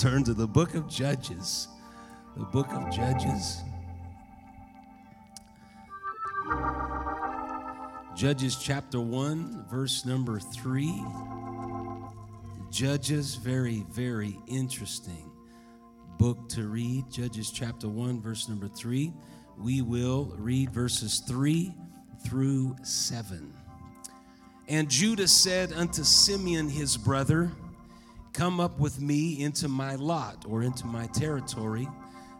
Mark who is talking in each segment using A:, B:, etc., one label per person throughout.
A: turn to the book of Judges. The book of Judges. Judges chapter 1, verse number 3. Judges, very, very interesting book to read. Judges chapter 1, verse number 3. We will read verses 3 through 7. And Judah said unto Simeon his brother, Come up with me into my lot or into my territory,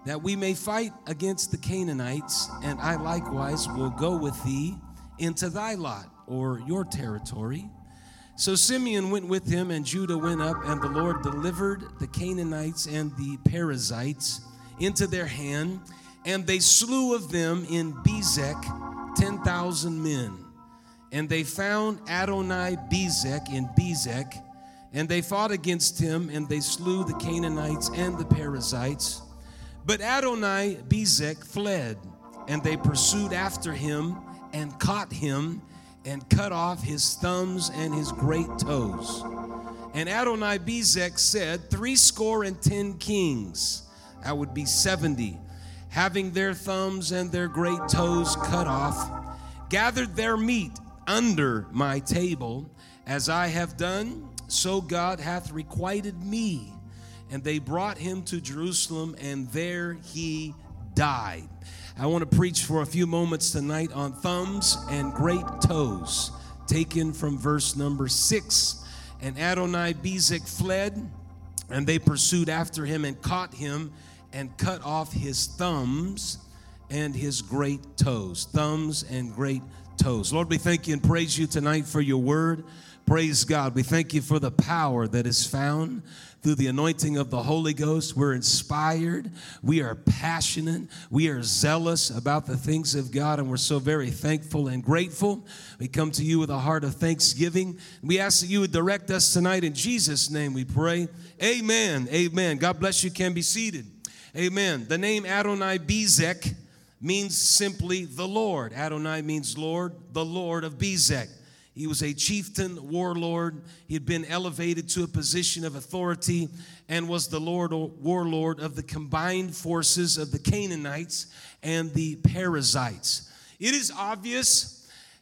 A: that we may fight against the Canaanites, and I likewise will go with thee into thy lot or your territory. So Simeon went with him, and Judah went up, and the Lord delivered the Canaanites and the Perizzites into their hand, and they slew of them in Bezek ten thousand men. And they found Adonai Bezek in Bezek and they fought against him, and they slew the Canaanites and the Perizzites. But Adonai Bezek fled, and they pursued after him and caught him and cut off his thumbs and his great toes. And Adonai Bezek said, Three score and ten kings, that would be seventy, having their thumbs and their great toes cut off, gathered their meat under my table, as I have done so God hath requited me. And they brought him to Jerusalem, and there he died. I want to preach for a few moments tonight on thumbs and great toes, taken from verse number six. And Adonai Bezek fled, and they pursued after him and caught him and cut off his thumbs and his great toes. Thumbs and great toes. Lord, we thank you and praise you tonight for your word. Praise God. We thank you for the power that is found through the anointing of the Holy Ghost. We're inspired. We are passionate. We are zealous about the things of God, and we're so very thankful and grateful. We come to you with a heart of thanksgiving. We ask that you would direct us tonight in Jesus' name, we pray. Amen. Amen. God bless you. Can be seated. Amen. The name Adonai Bezek means simply the Lord. Adonai means Lord, the Lord of Bezek. He was a chieftain, warlord. He had been elevated to a position of authority and was the Lord warlord of the combined forces of the Canaanites and the Perizzites. It is obvious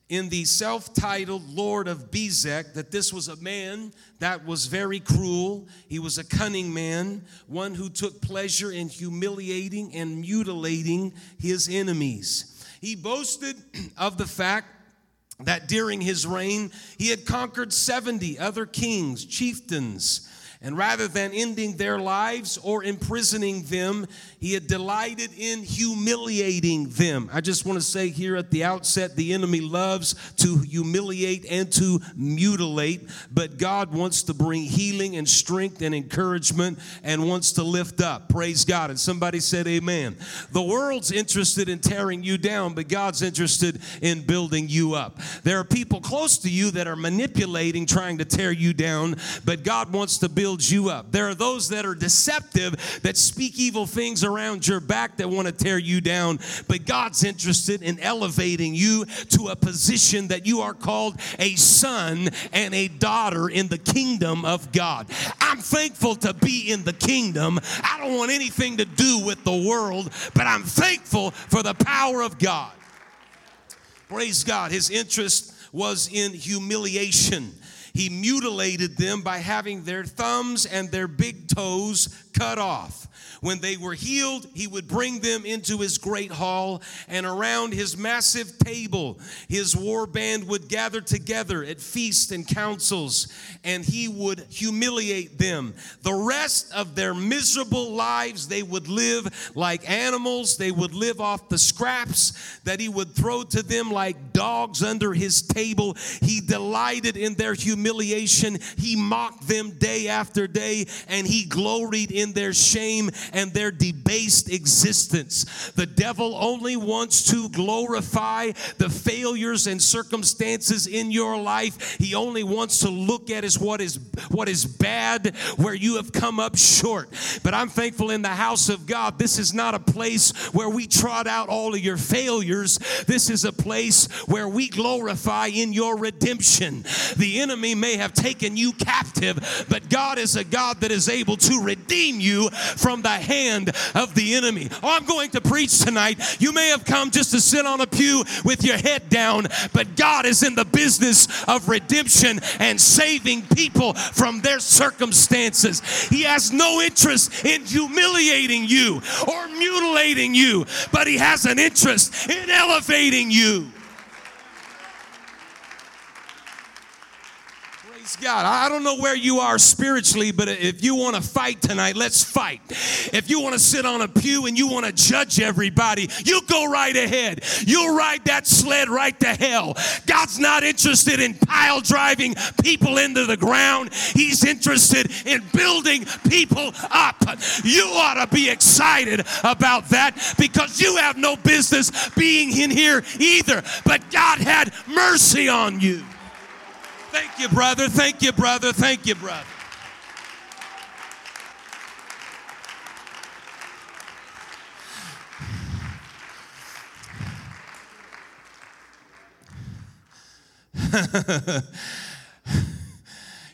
A: in the self titled Lord of Bezek that this was a man that was very cruel. He was a cunning man, one who took pleasure in humiliating and mutilating his enemies. He boasted of the fact that during his reign he had conquered 70 other kings, chieftains, and rather than ending their lives or imprisoning them, he had delighted in humiliating them. I just want to say here at the outset the enemy loves to humiliate and to mutilate, but God wants to bring healing and strength and encouragement and wants to lift up. Praise God. And somebody said, Amen. The world's interested in tearing you down, but God's interested in building you up. There are people close to you that are manipulating, trying to tear you down, but God wants to build you up. There are those that are deceptive that speak evil things around your back that want to tear you down, but God's interested in elevating you to a position that you are called a son and a daughter in the kingdom of God. I'm thankful to be in the kingdom. I don't want anything to do with the world, but I'm thankful for the power of God. Praise God. His interest was in humiliation. He mutilated them by having their thumbs and their big toes cut off. When they were healed, he would bring them into his great hall, and around his massive table, his war band would gather together at feasts and councils, and he would humiliate them. The rest of their miserable lives, they would live like animals. They would live off the scraps that he would throw to them like dogs under his table. He delighted in their humiliation. He mocked them day after day, and he gloried in their shame and their debased existence. The devil only wants to glorify the failures and circumstances in your life. He only wants to look at as what is what is bad where you have come up short. But I'm thankful in the house of God. This is not a place where we trot out all of your failures. This is a place where we glorify in your redemption. The enemy may have taken you captive, but God is a God that is able to redeem you from the hand of the enemy. Oh, I'm going to preach tonight. You may have come just to sit on a pew with your head down, but God is in the business of redemption and saving people from their circumstances. He has no interest in humiliating you or mutilating you, but He has an interest in elevating you. God. I don't know where you are spiritually, but if you want to fight tonight, let's fight. If you want to sit on a pew and you want to judge everybody, you go right ahead. You'll ride that sled right to hell. God's not interested in pile driving people into the ground, He's interested in building people up. You ought to be excited about that because you have no business being in here either. But God had mercy on you. Thank you, brother. Thank you, brother. Thank you, brother.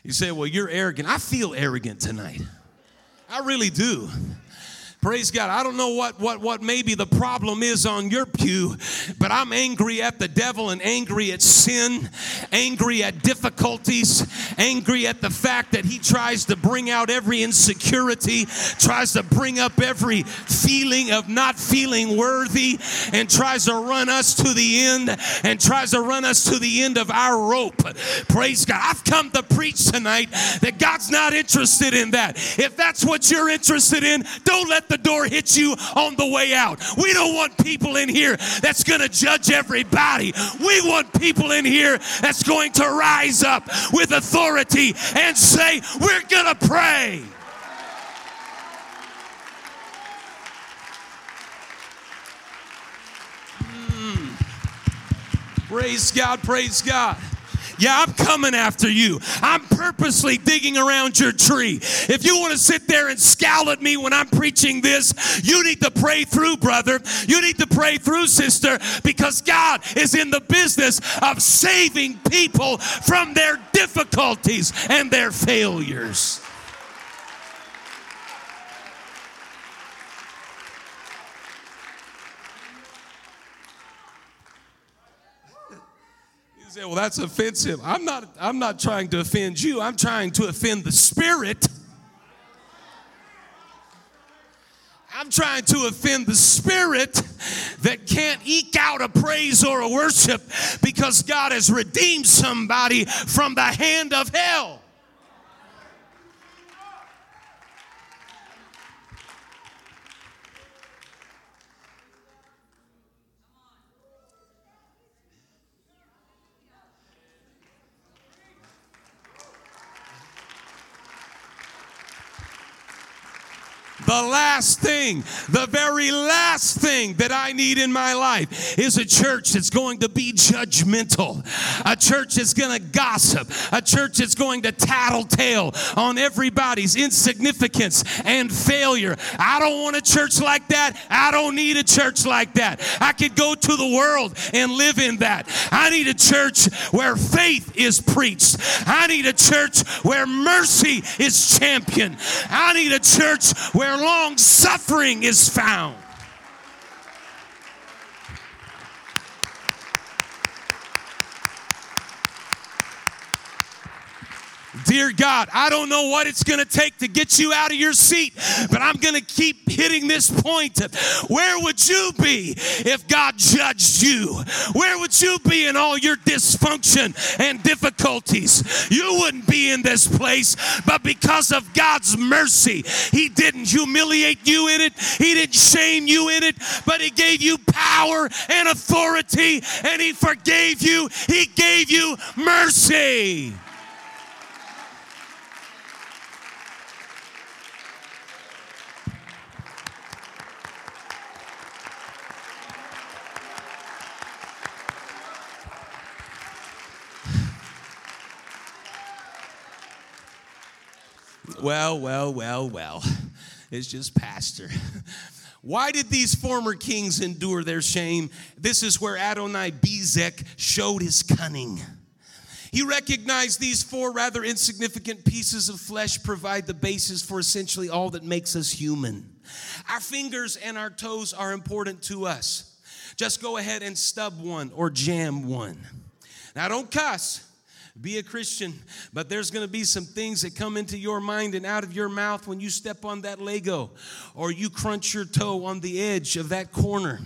A: you say, Well, you're arrogant. I feel arrogant tonight. I really do. Praise God. I don't know what, what, what maybe the problem is on your pew, but I'm angry at the devil and angry at sin, angry at difficulties, angry at the fact that he tries to bring out every insecurity, tries to bring up every feeling of not feeling worthy, and tries to run us to the end and tries to run us to the end of our rope. Praise God. I've come to preach tonight that God's not interested in that. If that's what you're interested in, don't let the the door hits you on the way out. We don't want people in here that's going to judge everybody. We want people in here that's going to rise up with authority and say, We're going to pray. Mm. Praise God, praise God. Yeah, I'm coming after you. I'm purposely digging around your tree. If you want to sit there and scowl at me when I'm preaching this, you need to pray through, brother. You need to pray through, sister, because God is in the business of saving people from their difficulties and their failures. Say, well, that's offensive. I'm not, I'm not trying to offend you. I'm trying to offend the spirit. I'm trying to offend the spirit that can't eke out a praise or a worship because God has redeemed somebody from the hand of hell. The last thing, the very last thing that I need in my life is a church that's going to be judgmental, a church that's going to gossip, a church that's going to tattletale on everybody's insignificance and failure. I don't want a church like that. I don't need a church like that. I could go to the world and live in that. I need a church where faith is preached. I need a church where mercy is championed. I need a church where long suffering is found. Dear God, I don't know what it's going to take to get you out of your seat, but I'm going to keep hitting this point. Where would you be if God judged you? Where would you be in all your dysfunction and difficulties? You wouldn't be in this place, but because of God's mercy, He didn't humiliate you in it, He didn't shame you in it, but He gave you power and authority, and He forgave you, He gave you mercy. Well, well, well, well. It's just pastor. Why did these former kings endure their shame? This is where Adonai Bezek showed his cunning. He recognized these four rather insignificant pieces of flesh provide the basis for essentially all that makes us human. Our fingers and our toes are important to us. Just go ahead and stub one or jam one. Now, don't cuss. Be a Christian, but there's gonna be some things that come into your mind and out of your mouth when you step on that Lego or you crunch your toe on the edge of that corner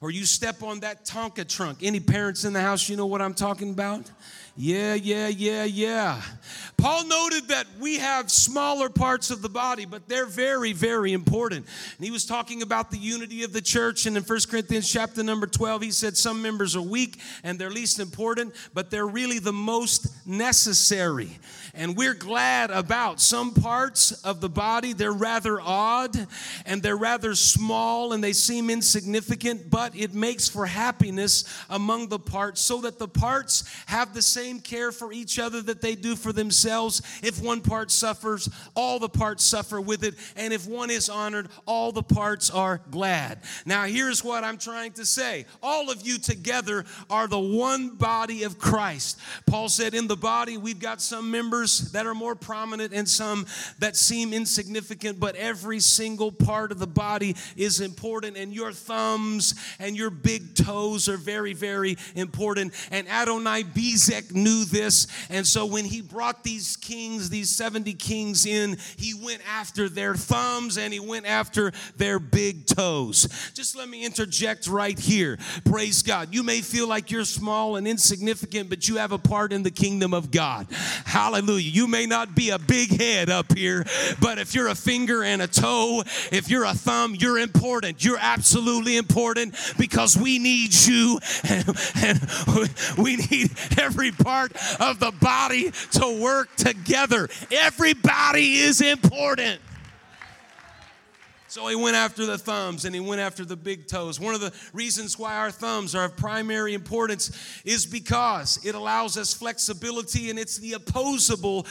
A: or you step on that Tonka truck. Any parents in the house, you know what I'm talking about? Yeah, yeah, yeah, yeah. Paul noted that we have smaller parts of the body, but they're very, very important. And he was talking about the unity of the church. And in 1 Corinthians chapter number 12, he said some members are weak and they're least important, but they're really the most necessary. And we're glad about some parts of the body, they're rather odd and they're rather small and they seem insignificant, but it makes for happiness among the parts so that the parts have the same care for each other that they do for themselves. If one part suffers, all the parts suffer with it. And if one is honored, all the parts are glad. Now, here's what I'm trying to say all of you together are the one body of Christ. Paul said, In the body, we've got some members that are more prominent and some that seem insignificant, but every single part of the body is important. And your thumbs and your big toes are very, very important. And Adonai Bezek knew this. And so when he brought these kings, these 70 kings in, he went after their thumbs and he went after their big toes. Just let me interject right here. Praise God. You may feel like you're small and insignificant, but you have a part in the kingdom of God. Hallelujah. You may not be a big head up here, but if you're a finger and a toe, if you're a thumb, you're important. You're absolutely important because we need you and, and we need every part of the body to work together. Everybody is important. So he went after the thumbs and he went after the big toes. One of the reasons why our thumbs are of primary importance is because it allows us flexibility and it's the opposable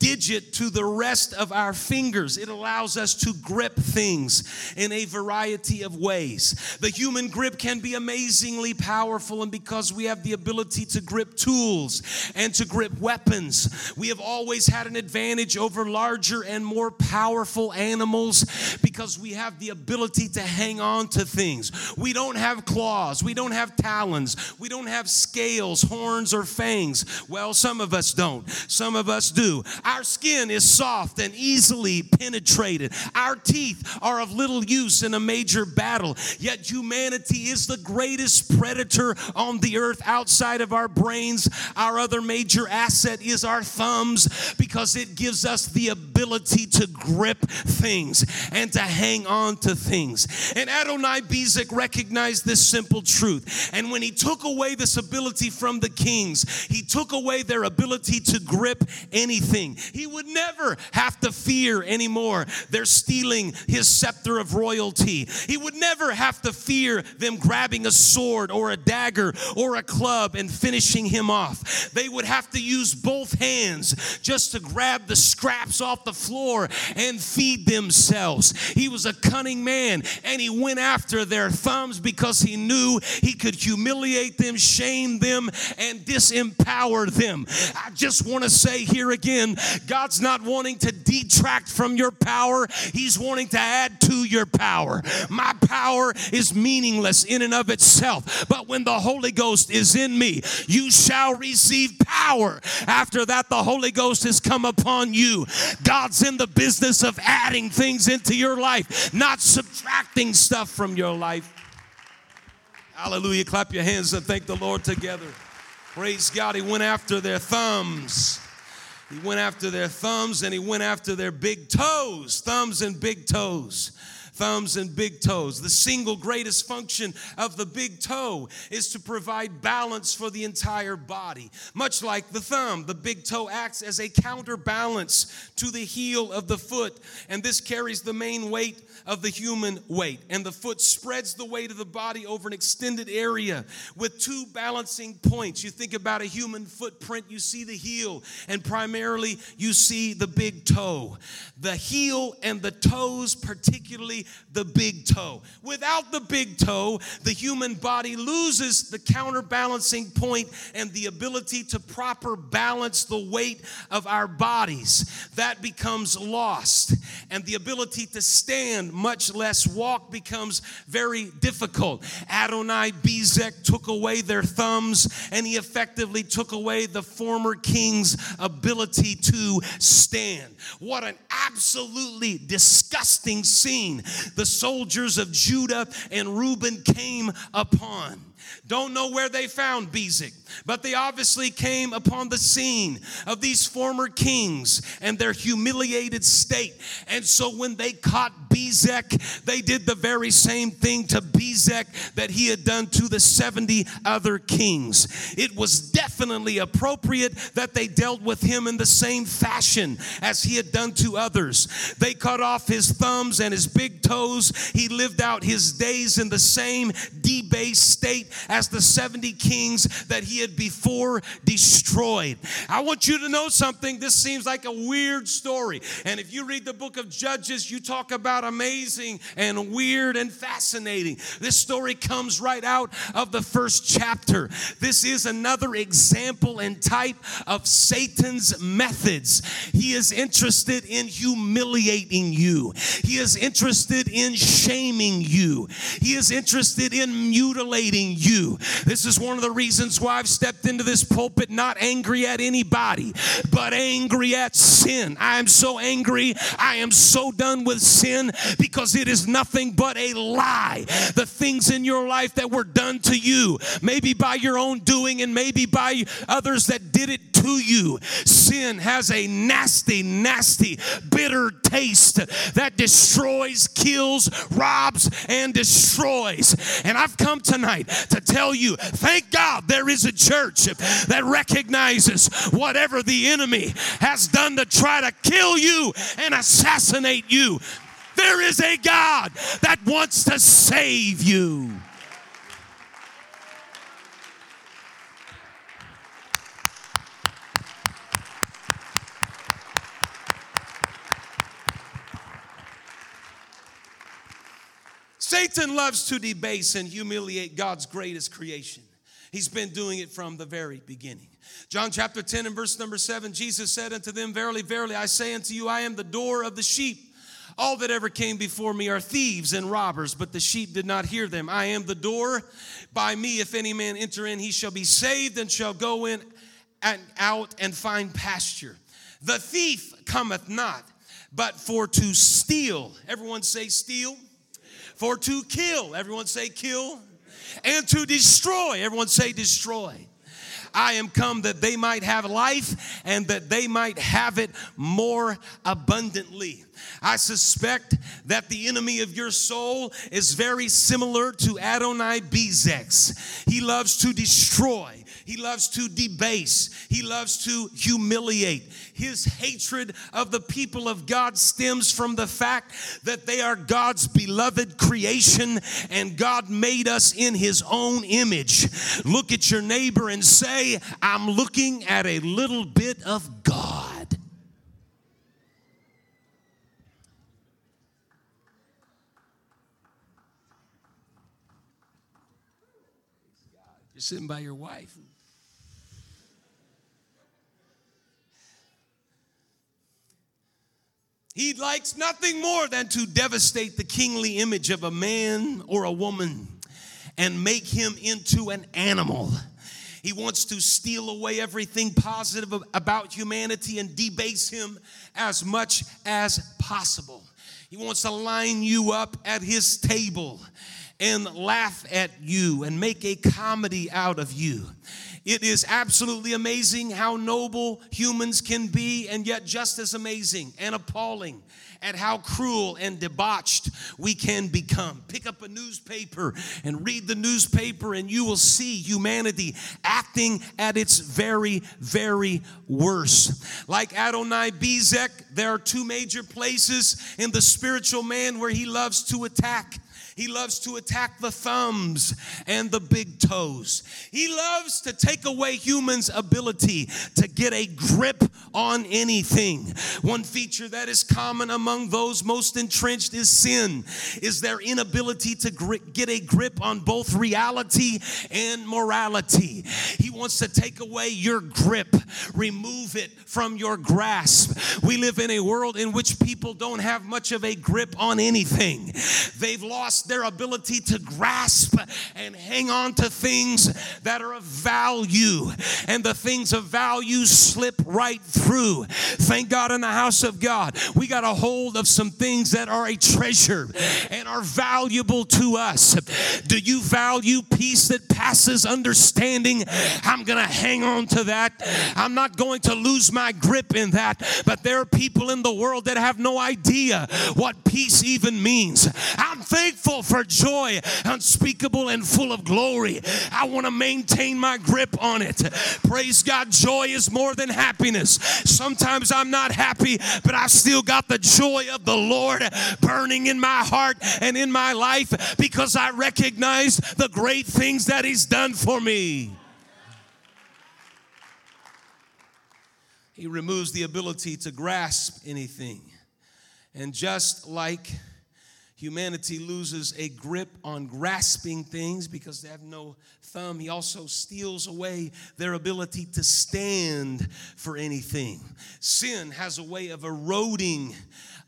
A: digit to the rest of our fingers. It allows us to grip things in a variety of ways. The human grip can be amazingly powerful, and because we have the ability to grip tools and to grip weapons, we have always had an advantage over larger and more powerful animals because we have the ability to hang on to things. We don't have claws, we don't have talons, we don't have scales, horns, or fangs. Well, some of us don't, some of us do. Our skin is soft and easily penetrated. Our teeth are of little use in a major battle. Yet humanity is the greatest predator on the earth outside of our brains. Our other major asset is our thumbs because it gives us the ability to grip things and to hang on to things. And Adonai Bezek recognized this simple truth. And when he took away this ability from the kings, he took away their ability to grip anything. He would never have to fear anymore they're stealing his scepter of royalty. He would never have to fear them grabbing a sword or a dagger or a club and finishing him off. They would have to use both hands just to grab the scraps off the floor and feed themselves. He was a cunning man and he went after their thumbs because he knew he could humiliate them, shame them, and disempower them. I just want to say here again God's not wanting to detract from your power, He's wanting to add to your power. My power is meaningless in and of itself, but when the Holy Ghost is in me, you shall receive power. After that, the Holy Ghost has come upon you. God's in the business of adding things into your life, not subtracting stuff from your life. Hallelujah. Clap your hands and thank the Lord together. Praise God. He went after their thumbs. He went after their thumbs and he went after their big toes, thumbs and big toes thumbs and big toes. The single greatest function of the big toe is to provide balance for the entire body. Much like the thumb, the big toe acts as a counterbalance to the heel of the foot, and this carries the main weight of the human weight. And the foot spreads the weight of the body over an extended area with two balancing points. You think about a human footprint, you see the heel, and primarily you see the big toe. The heel and the toes, particularly, the big toe. Without the big toe, the human body loses the counterbalancing point and the ability to proper balance the weight of our bodies. That becomes lost, and the ability to stand, much less walk, becomes very difficult. Adonai Bezek took away their thumbs, and he effectively took away the former king's ability to stand. What an absolutely disgusting scene the soldiers of Judah and Reuben came upon. Don't know where they found Bezek, but they obviously came upon the scene of these former kings and their humiliated state. And so when they caught Bezek, they did the very same thing to Bezek that he had done to the 70 other kings. It was definitely appropriate that they dealt with him in the same fashion as he had done to others. They cut off his thumbs and his big toes. He lived out his days in the same debased state as the 70 kings that he had before destroyed. I want you to know something. This seems like a weird story. And if you read the book of Judges, you talk about amazing and weird and fascinating. This story comes right out of the first chapter. This is another example and type of Satan's methods. He is interested in humiliating you, he is interested in shaming you, he is interested in mutilating you. This is one of the reasons why I've stepped into this pulpit not angry at anybody, but angry at sin. I am so angry. I am so done with sin because it is nothing but a lie. The things in your life that were done to you, maybe by your own doing and maybe by others that did it to you. Sin has a nasty, nasty, bitter taste that destroys, kills, robs, and destroys. And I've come tonight to tell you, thank God there is a church that recognizes whatever the enemy has done to try to kill you and assassinate you. There is a God that wants to save you. Satan loves to debase and humiliate God's greatest creation. He's been doing it from the very beginning. John chapter 10 and verse number 7 Jesus said unto them, Verily, verily, I say unto you, I am the door of the sheep. All that ever came before me are thieves and robbers, but the sheep did not hear them. I am the door. By me, if any man enter in, he shall be saved and shall go in and out and find pasture. The thief cometh not, but for to steal. Everyone say, steal for to kill. Everyone say kill. And to destroy. Everyone say destroy. I am come that they might have life and that they might have it more abundantly. I suspect that the enemy of your soul is very similar to Adonai Bezek. He loves to destroy. He loves to debase. He loves to humiliate. His hatred of the people of God stems from the fact that they are God's beloved creation and God made us in His own image. Look at your neighbor and say, I'm looking at a little bit of God. You're sitting by your wife. He likes nothing more than to devastate the kingly image of a man or a woman and make him into an animal. He wants to steal away everything positive about humanity and debase him as much as possible. He wants to line you up at his table and laugh at you and make a comedy out of you. It is absolutely amazing how noble humans can be, and yet just as amazing and appalling at how cruel and debauched we can become. Pick up a newspaper and read the newspaper, and you will see humanity acting at its very, very worst. Like Adonai Bezek, there are two major places in the spiritual man where he loves to attack He loves to attack the thumbs and the big toes. He loves to take away humans' ability to get a grip on anything. One feature that is common among those most entrenched is sin, is their inability to get a grip on both reality and morality. He wants to take away your grip, remove it from your grasp. We live in a world in which people don't have much of a grip on anything. They've lost their ability to grasp and hang on to things that are of value. And the things of value slip right through. Thank God in the house of God, we got a hold of some things that are a treasure and are valuable to us. Do you value peace that passes understanding? I'm going to hang on to that. I'm not going to lose my grip in that. But there are people in the world that have no idea what peace even means. I'm thankful for joy unspeakable and full of glory. I want to maintain my grip on it. Praise God, joy is more than happiness. Sometimes I'm not happy, but I still got the joy of the Lord burning in my heart and in my life because I recognize the great things that He's done for me. He removes the ability to grasp anything. And just like humanity loses a grip on grasping things because they have no thumb, he also steals away their ability to stand for anything. Sin has a way of eroding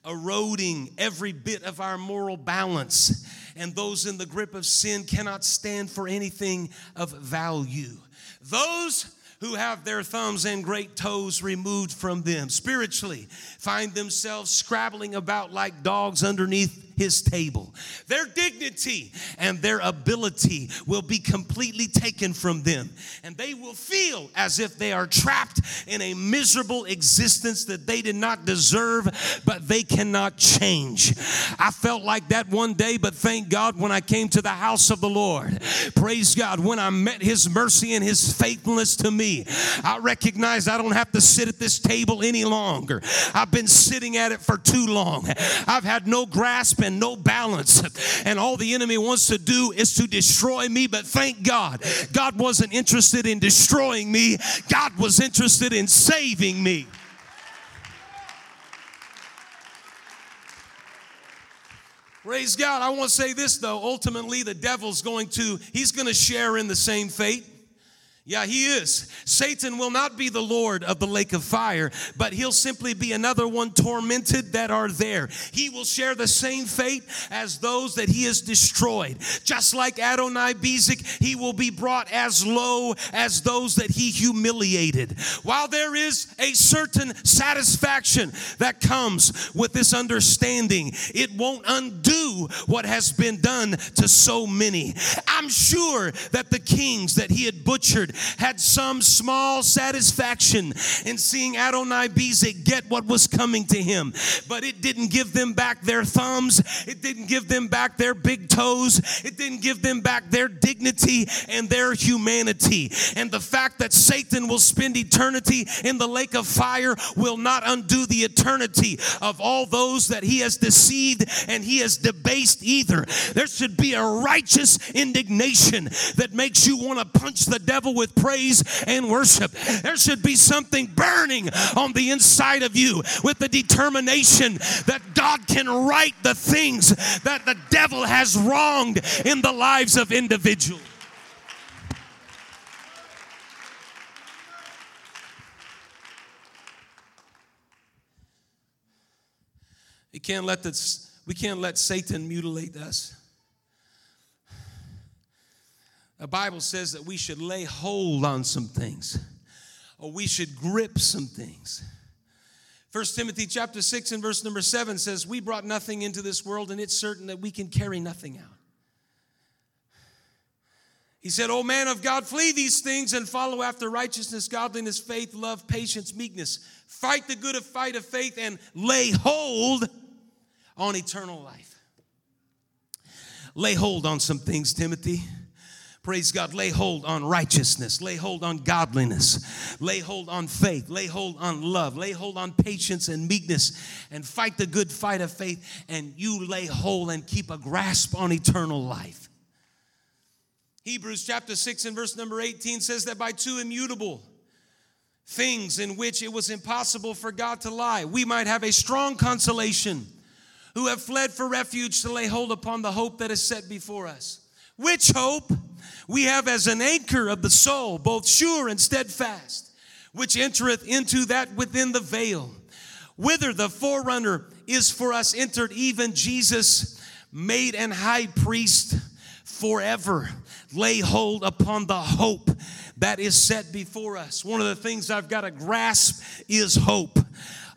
A: eroding every bit of our moral balance. And those in the grip of sin cannot stand for anything of value. Those who have their thumbs and great toes removed from them spiritually find themselves scrabbling about like dogs underneath his table. Their dignity and their ability will be completely taken from them, and they will feel as if they are trapped in a miserable existence that they did not deserve, but they cannot change. I felt like that one day, but thank God when I came to the house of the Lord. Praise God, when I met his mercy and his faithfulness to me, I recognized I don't have to sit at this table any longer. I've been sitting at it for too long. I've had no grasp and no balance. And all the enemy wants to do is to destroy me. But thank God, God wasn't interested in destroying me, God was interested in saving me. Praise God. I want to say this though. Ultimately, the devil's going to, he's going to share in the same fate. Yeah, he is. Satan will not be the Lord of the lake of fire, but he'll simply be another one tormented that are there. He will share the same fate as those that he has destroyed. Just like Adonai Bezek, he will be brought as low as those that he humiliated. While there is a certain satisfaction that comes with this understanding, it won't undo what has been done to so many. I'm sure that the kings that he had butchered had some small satisfaction in seeing Adonai Bezek get what was coming to him. But it didn't give them back their thumbs, it didn't give them back their big toes, it didn't give them back their dignity and their humanity. And the fact that Satan will spend eternity in the lake of fire will not undo the eternity of all those that he has deceived and he has debased either. There should be a righteous indignation that makes you want to punch the devil with praise and worship. There should be something burning on the inside of you with the determination that God can right the things that the devil has wronged in the lives of individuals. We can't let this, we can't let Satan mutilate us. The Bible says that we should lay hold on some things or we should grip some things. First Timothy chapter 6 and verse number 7 says, We brought nothing into this world, and it's certain that we can carry nothing out. He said, O man of God, flee these things and follow after righteousness, godliness, faith, love, patience, meekness. Fight the good of fight of faith and lay hold on eternal life. Lay hold on some things, Timothy. Praise God. Lay hold on righteousness. Lay hold on godliness. Lay hold on faith. Lay hold on love. Lay hold on patience and meekness. And fight the good fight of faith. And you lay hold and keep a grasp on eternal life. Hebrews chapter 6 and verse number 18 says that by two immutable things in which it was impossible for God to lie, we might have a strong consolation who have fled for refuge to lay hold upon the hope that is set before us. Which hope we have as an anchor of the soul, both sure and steadfast, which entereth into that within the veil, whither the forerunner is for us entered, even Jesus, made an high priest forever. Lay hold upon the hope that is set before us. One of the things I've got to grasp is hope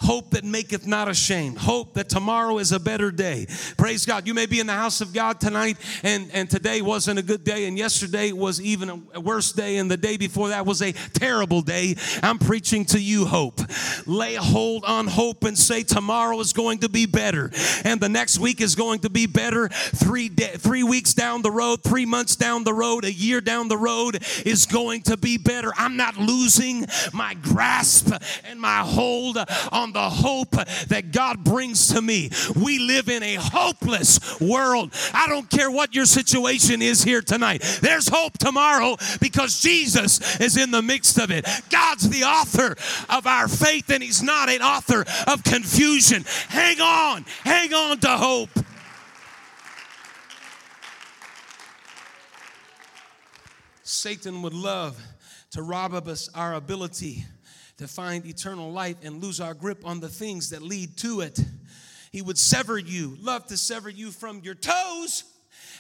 A: hope that maketh not ashamed, hope that tomorrow is a better day. Praise God. You may be in the house of God tonight, and, and today wasn't a good day, and yesterday was even a worse day, and the day before that was a terrible day. I'm preaching to you hope. Lay hold on hope and say, Tomorrow is going to be better, and the next week is going to be better. Three, day, three weeks down the road, three months down the road, a year down the road is going to be better. I'm not losing my grasp and my hold on the hope that God brings to me. We live in a hopeless world. I don't care what your situation is here tonight. There's hope tomorrow because Jesus is in the midst of it. God's the author of our faith, and He's not an author of confusion. Hang on, hang on to hope. Satan would love to rob us our ability to find eternal life and lose our grip on the things that lead to it. He would sever you, love to sever you from your toes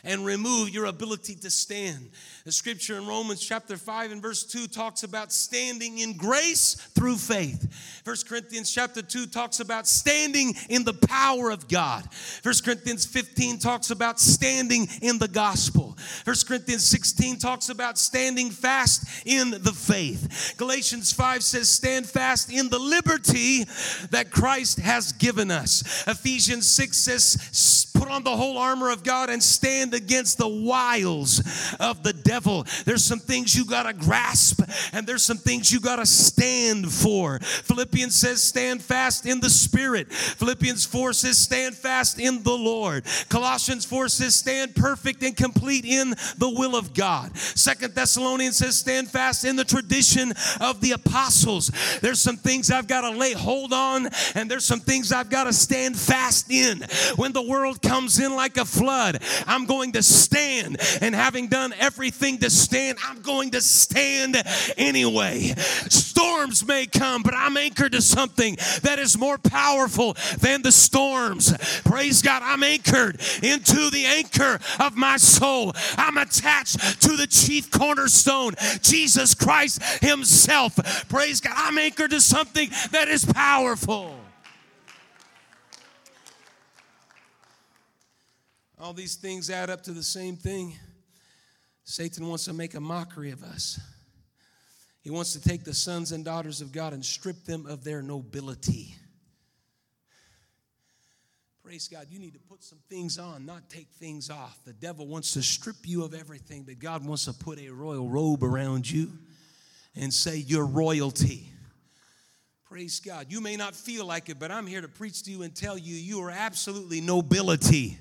A: and remove your ability to stand. The scripture in Romans chapter 5 and verse 2 talks about standing in grace through faith. First Corinthians chapter 2 talks about standing in the power of God. First Corinthians 15 talks about standing in the gospel. First Corinthians 16 talks about standing fast in the faith. Galatians 5 says, Stand fast in the liberty that Christ has given us. Ephesians 6 says, Put on the whole armor of God and stand against the wiles of the devil. There's some things you got to grasp, and there's some things you got to stand for. Philippians says, Stand fast in the Spirit. Philippians 4 says, Stand fast in the Lord. Colossians 4 says, Stand perfect and complete in the will of God. Second Thessalonians says, Stand fast in the tradition of the apostles. There's some things I've got to lay hold on, and there's some things I've got to stand fast in. When the world comes in like a flood, I'm going to stand. And having done everything to stand, I'm going to stand anyway. Storms may come, but I'm anchored to something that is more powerful than the storms. Praise God, I'm anchored into the anchor of my soul. I'm attached to the chief cornerstone, Jesus Christ Himself. Praise God, I'm anchored to something that is powerful. All these things add up to the same thing. Satan wants to make a mockery of us. He wants to take the sons and daughters of God and strip them of their nobility. Praise God. You need to put some things on, not take things off. The devil wants to strip you of everything, but God wants to put a royal robe around you and say, You're royalty. Praise God. You may not feel like it, but I'm here to preach to you and tell you you are absolutely nobility.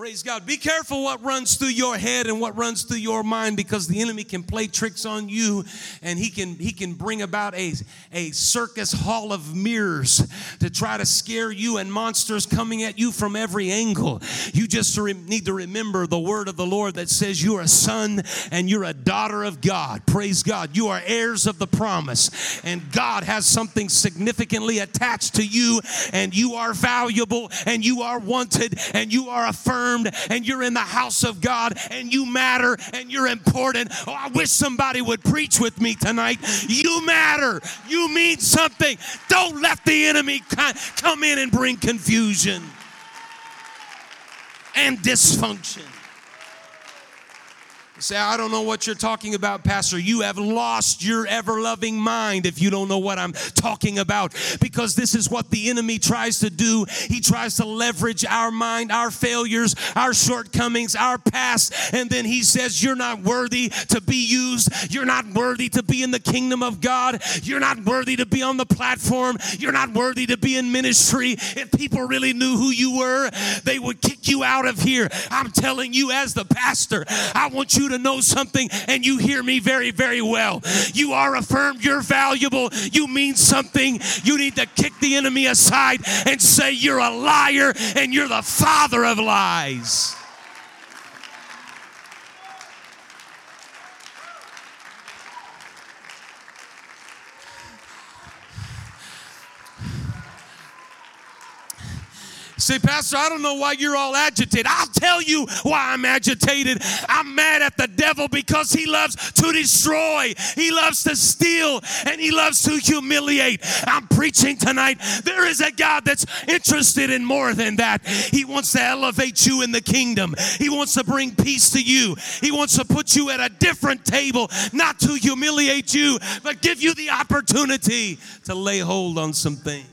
A: Praise God. Be careful what runs through your head and what runs through your mind because the enemy can play tricks on you and he can he can bring about a, a circus hall of mirrors to try to scare you and monsters coming at you from every angle. You just need to remember the word of the Lord that says you're a son and you're a daughter of God. Praise God. You are heirs of the promise and God has something significantly attached to you and you are valuable and you are wanted and you are affirmed affirmed and you're in the house of God and you matter and you're important. Oh, I wish somebody would preach with me tonight. You matter. You mean something. Don't let the enemy come in and bring confusion and dysfunction. Say, I don't know what you're talking about, Pastor. You have lost your ever loving mind if you don't know what I'm talking about. Because this is what the enemy tries to do. He tries to leverage our mind, our failures, our shortcomings, our past. And then he says, You're not worthy to be used. You're not worthy to be in the kingdom of God. You're not worthy to be on the platform. You're not worthy to be in ministry. If people really knew who you were, they would kick you out of here. I'm telling you, as the pastor, I want you to know something and you hear me very, very well. You are affirmed, you're valuable, you mean something. You need to kick the enemy aside and say, You're a liar and you're the father of lies. Say, Pastor, I don't know why you're all agitated. I'll tell you why I'm agitated. I'm mad at the devil because he loves to destroy, he loves to steal, and he loves to humiliate. I'm preaching tonight. There is a God that's interested in more than that. He wants to elevate you in the kingdom, he wants to bring peace to you, he wants to put you at a different table, not to humiliate you, but give you the opportunity to lay hold on some things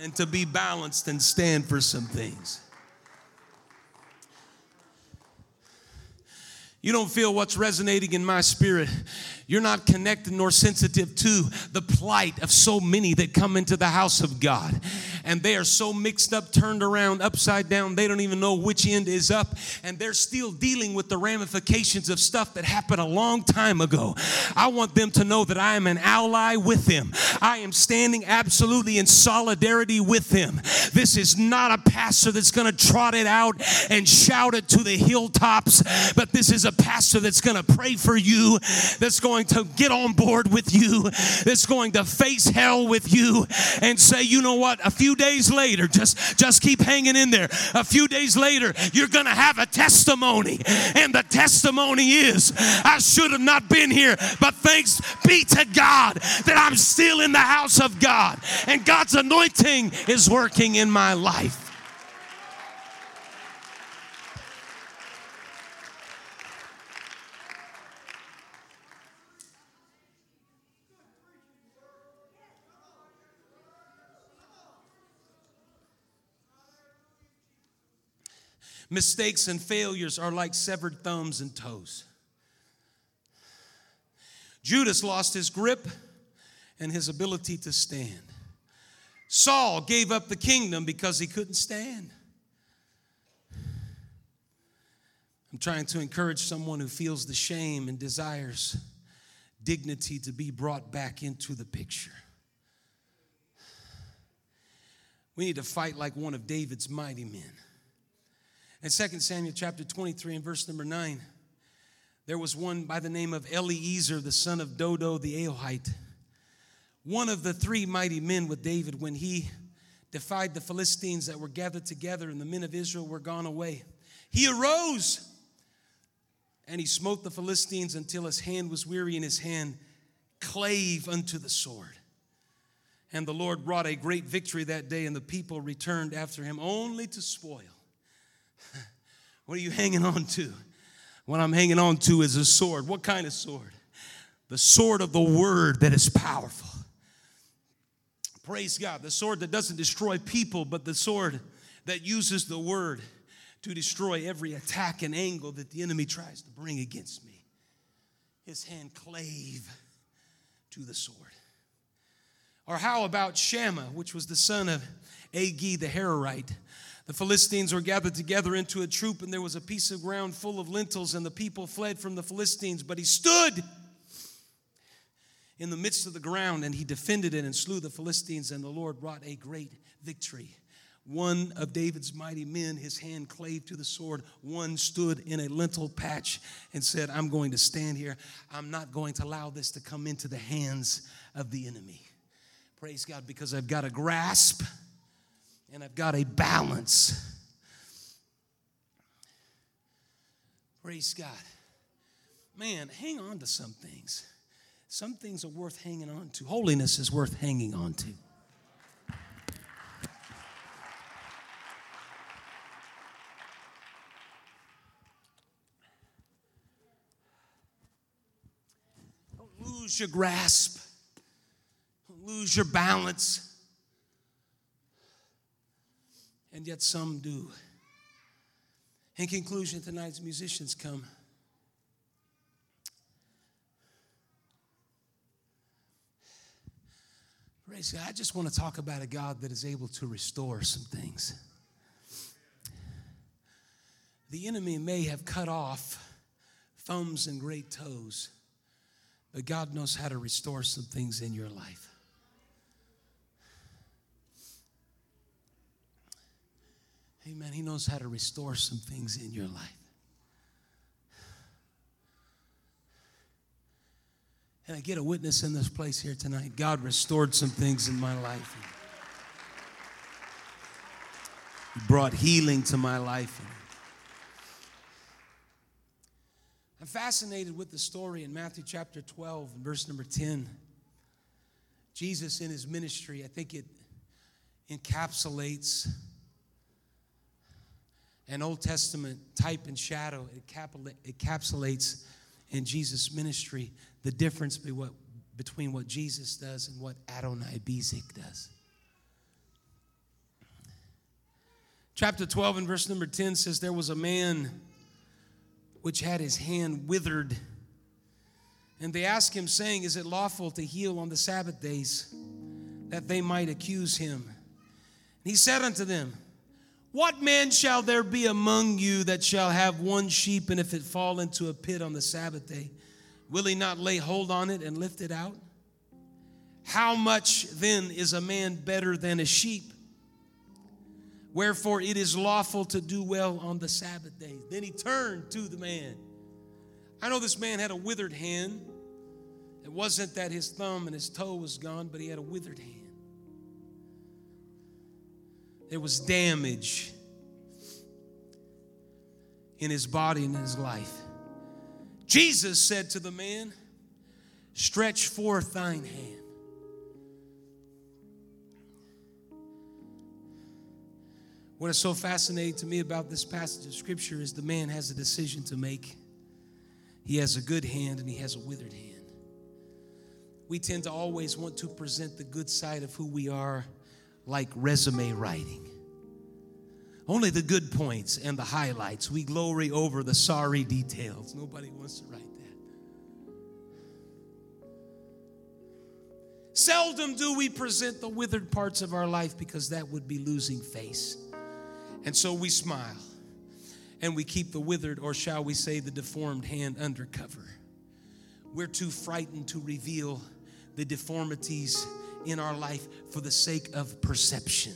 A: and to be balanced and stand for some things. You don't feel what's resonating in my spirit you're not connected nor sensitive to the plight of so many that come into the house of God. And they are so mixed up, turned around, upside down, they don't even know which end is up. And they're still dealing with the ramifications of stuff that happened a long time ago. I want them to know that I am an ally with them. I am standing absolutely in solidarity with them. This is not a pastor that's going to trot it out and shout it to the hilltops, but this is a pastor that's going to pray for you, that's going going to get on board with you, that's going to face hell with you and say, you know what, a few days later, just, just keep hanging in there. A few days later, you're going to have a testimony. And the testimony is, I should have not been here, but thanks be to God that I'm still in the house of God. And God's anointing is working in my life. Mistakes and failures are like severed thumbs and toes. Judas lost his grip and his ability to stand. Saul gave up the kingdom because he couldn't stand. I'm trying to encourage someone who feels the shame and desires dignity to be brought back into the picture. We need to fight like one of David's mighty men. In 2 Samuel chapter 23 and verse number 9, there was one by the name of Eliezer, the son of Dodo the Ahohite, one of the three mighty men with David when he defied the Philistines that were gathered together and the men of Israel were gone away. He arose and he smote the Philistines until his hand was weary and his hand clave unto the sword. And the Lord brought a great victory that day, and the people returned after him only to spoil. What are you hanging on to? What I'm hanging on to is a sword. What kind of sword? The sword of the word that is powerful. Praise God. The sword that doesn't destroy people, but the sword that uses the word to destroy every attack and angle that the enemy tries to bring against me. His hand clave to the sword. Or how about Shammah, which was the son of Agee the Hararite? The Philistines were gathered together into a troop, and there was a piece of ground full of lentils, and the people fled from the Philistines. But he stood in the midst of the ground, and he defended it and slew the Philistines, and the Lord brought a great victory. One of David's mighty men, his hand clave to the sword. One stood in a lentil patch and said, I'm going to stand here. I'm not going to allow this to come into the hands of the enemy. Praise God, because I've got a grasp and I've got a balance. Praise God. Man, hang on to some things. Some things are worth hanging on to. Holiness is worth hanging on to. Don't lose your grasp, Don't lose your balance. And yet some do. In conclusion, tonight's musicians come. Praise God. I just want to talk about a God that is able to restore some things. The enemy may have cut off thumbs and great toes, but God knows how to restore some things in your life. Amen. He knows how to restore some things in your life. And I get a witness in this place here tonight. God restored some things in my life. He brought healing to my life. I'm fascinated with the story in Matthew chapter 12, verse number 10. Jesus in his ministry, I think it encapsulates an Old Testament type and shadow. It encapsulates in Jesus' ministry the difference between what Jesus does and what Adoni-Bezek does. Chapter 12 and verse number 10 says, There was a man which had his hand withered. And they asked him, saying, Is it lawful to heal on the Sabbath days? That they might accuse him. And he said unto them, What man shall there be among you that shall have one sheep, and if it fall into a pit on the Sabbath day, Will he not lay hold on it and lift it out? How much then is a man better than a sheep? Wherefore it is lawful to do well on the Sabbath day. Then he turned to the man. I know this man had a withered hand. It wasn't that his thumb and his toe was gone, but he had a withered hand. There was damage in his body and in his life. Jesus said to the man, Stretch forth thine hand. What is so fascinating to me about this passage of scripture is the man has a decision to make. He has a good hand and he has a withered hand. We tend to always want to present the good side of who we are like resume writing. Only the good points and the highlights. We glory over the sorry details. Nobody wants to write that. Seldom do we present the withered parts of our life because that would be losing face. And so we smile and we keep the withered, or shall we say, the deformed hand under cover. We're too frightened to reveal the deformities in our life for the sake of perception.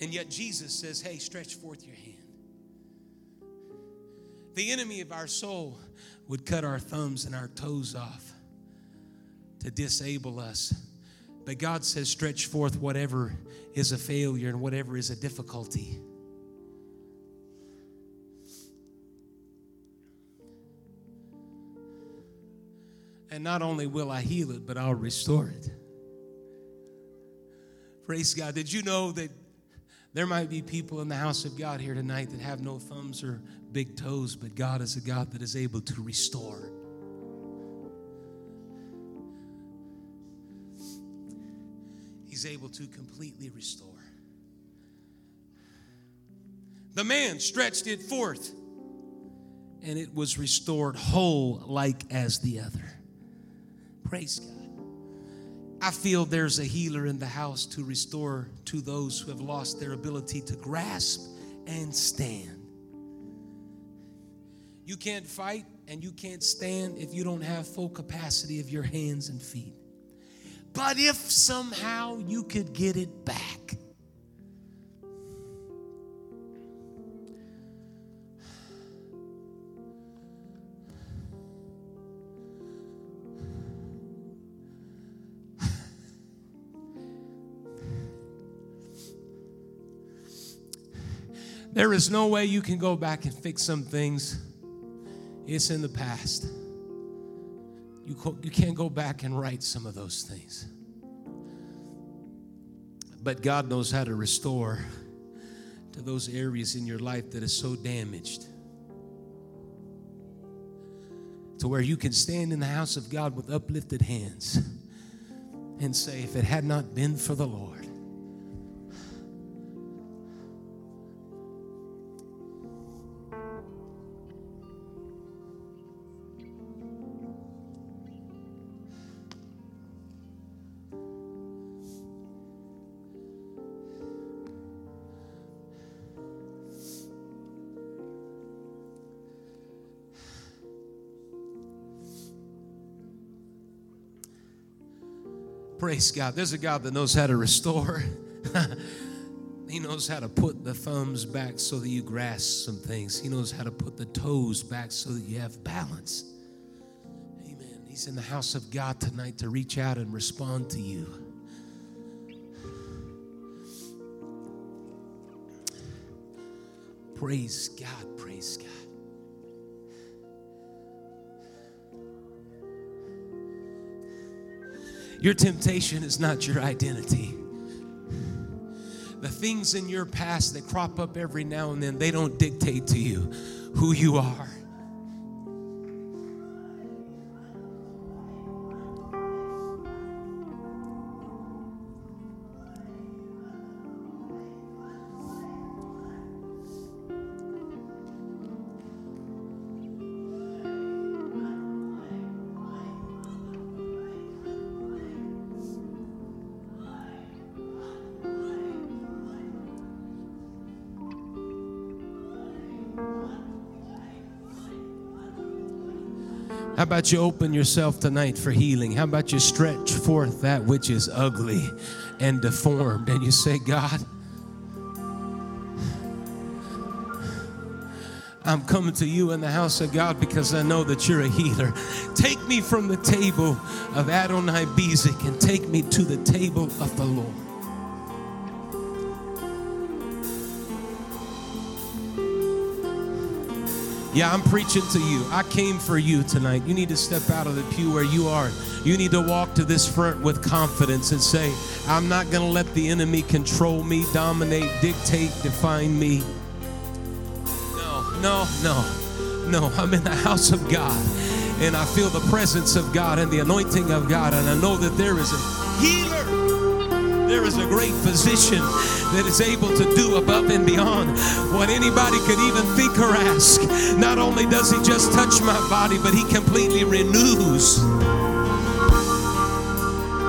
A: And yet Jesus says, hey, stretch forth your hand. The enemy of our soul would cut our thumbs and our toes off to disable us. But God says, stretch forth whatever is a failure and whatever is a difficulty. And not only will I heal it, but I'll restore it. Praise God. Did you know that there might be people in the house of God here tonight that have no thumbs or big toes, but God is a God that is able to restore. He's able to completely restore. The man stretched it forth, and it was restored whole like as the other. Praise God. I feel there's a healer in the house to restore to those who have lost their ability to grasp and stand. You can't fight and you can't stand if you don't have full capacity of your hands and feet. But if somehow you could get it back, There is no way you can go back and fix some things. It's in the past. You, you can't go back and right some of those things. But God knows how to restore to those areas in your life that is so damaged. to where you can stand in the house of God with uplifted hands and say, If it had not been for the Lord, Praise God. There's a God that knows how to restore. he knows how to put the thumbs back so that you grasp some things. He knows how to put the toes back so that you have balance. Amen. He's in the house of God tonight to reach out and respond to you. Praise God. Your temptation is not your identity. The things in your past that crop up every now and then, they don't dictate to you who you are. How about you open yourself tonight for healing? How about you stretch forth that which is ugly and deformed and you say, God, I'm coming to you in the house of God because I know that you're a healer. Take me from the table of Adoni-Bezek and take me to the table of the Lord. Yeah, I'm preaching to you. I came for you tonight. You need to step out of the pew where you are. You need to walk to this front with confidence and say, I'm not going to let the enemy control me, dominate, dictate, define me. No, no, no, no. I'm in the house of God and I feel the presence of God and the anointing of God, and I know that there is a healer. There is a great physician that is able to do above and beyond what anybody could even think or ask. Not only does he just touch my body, but he completely renews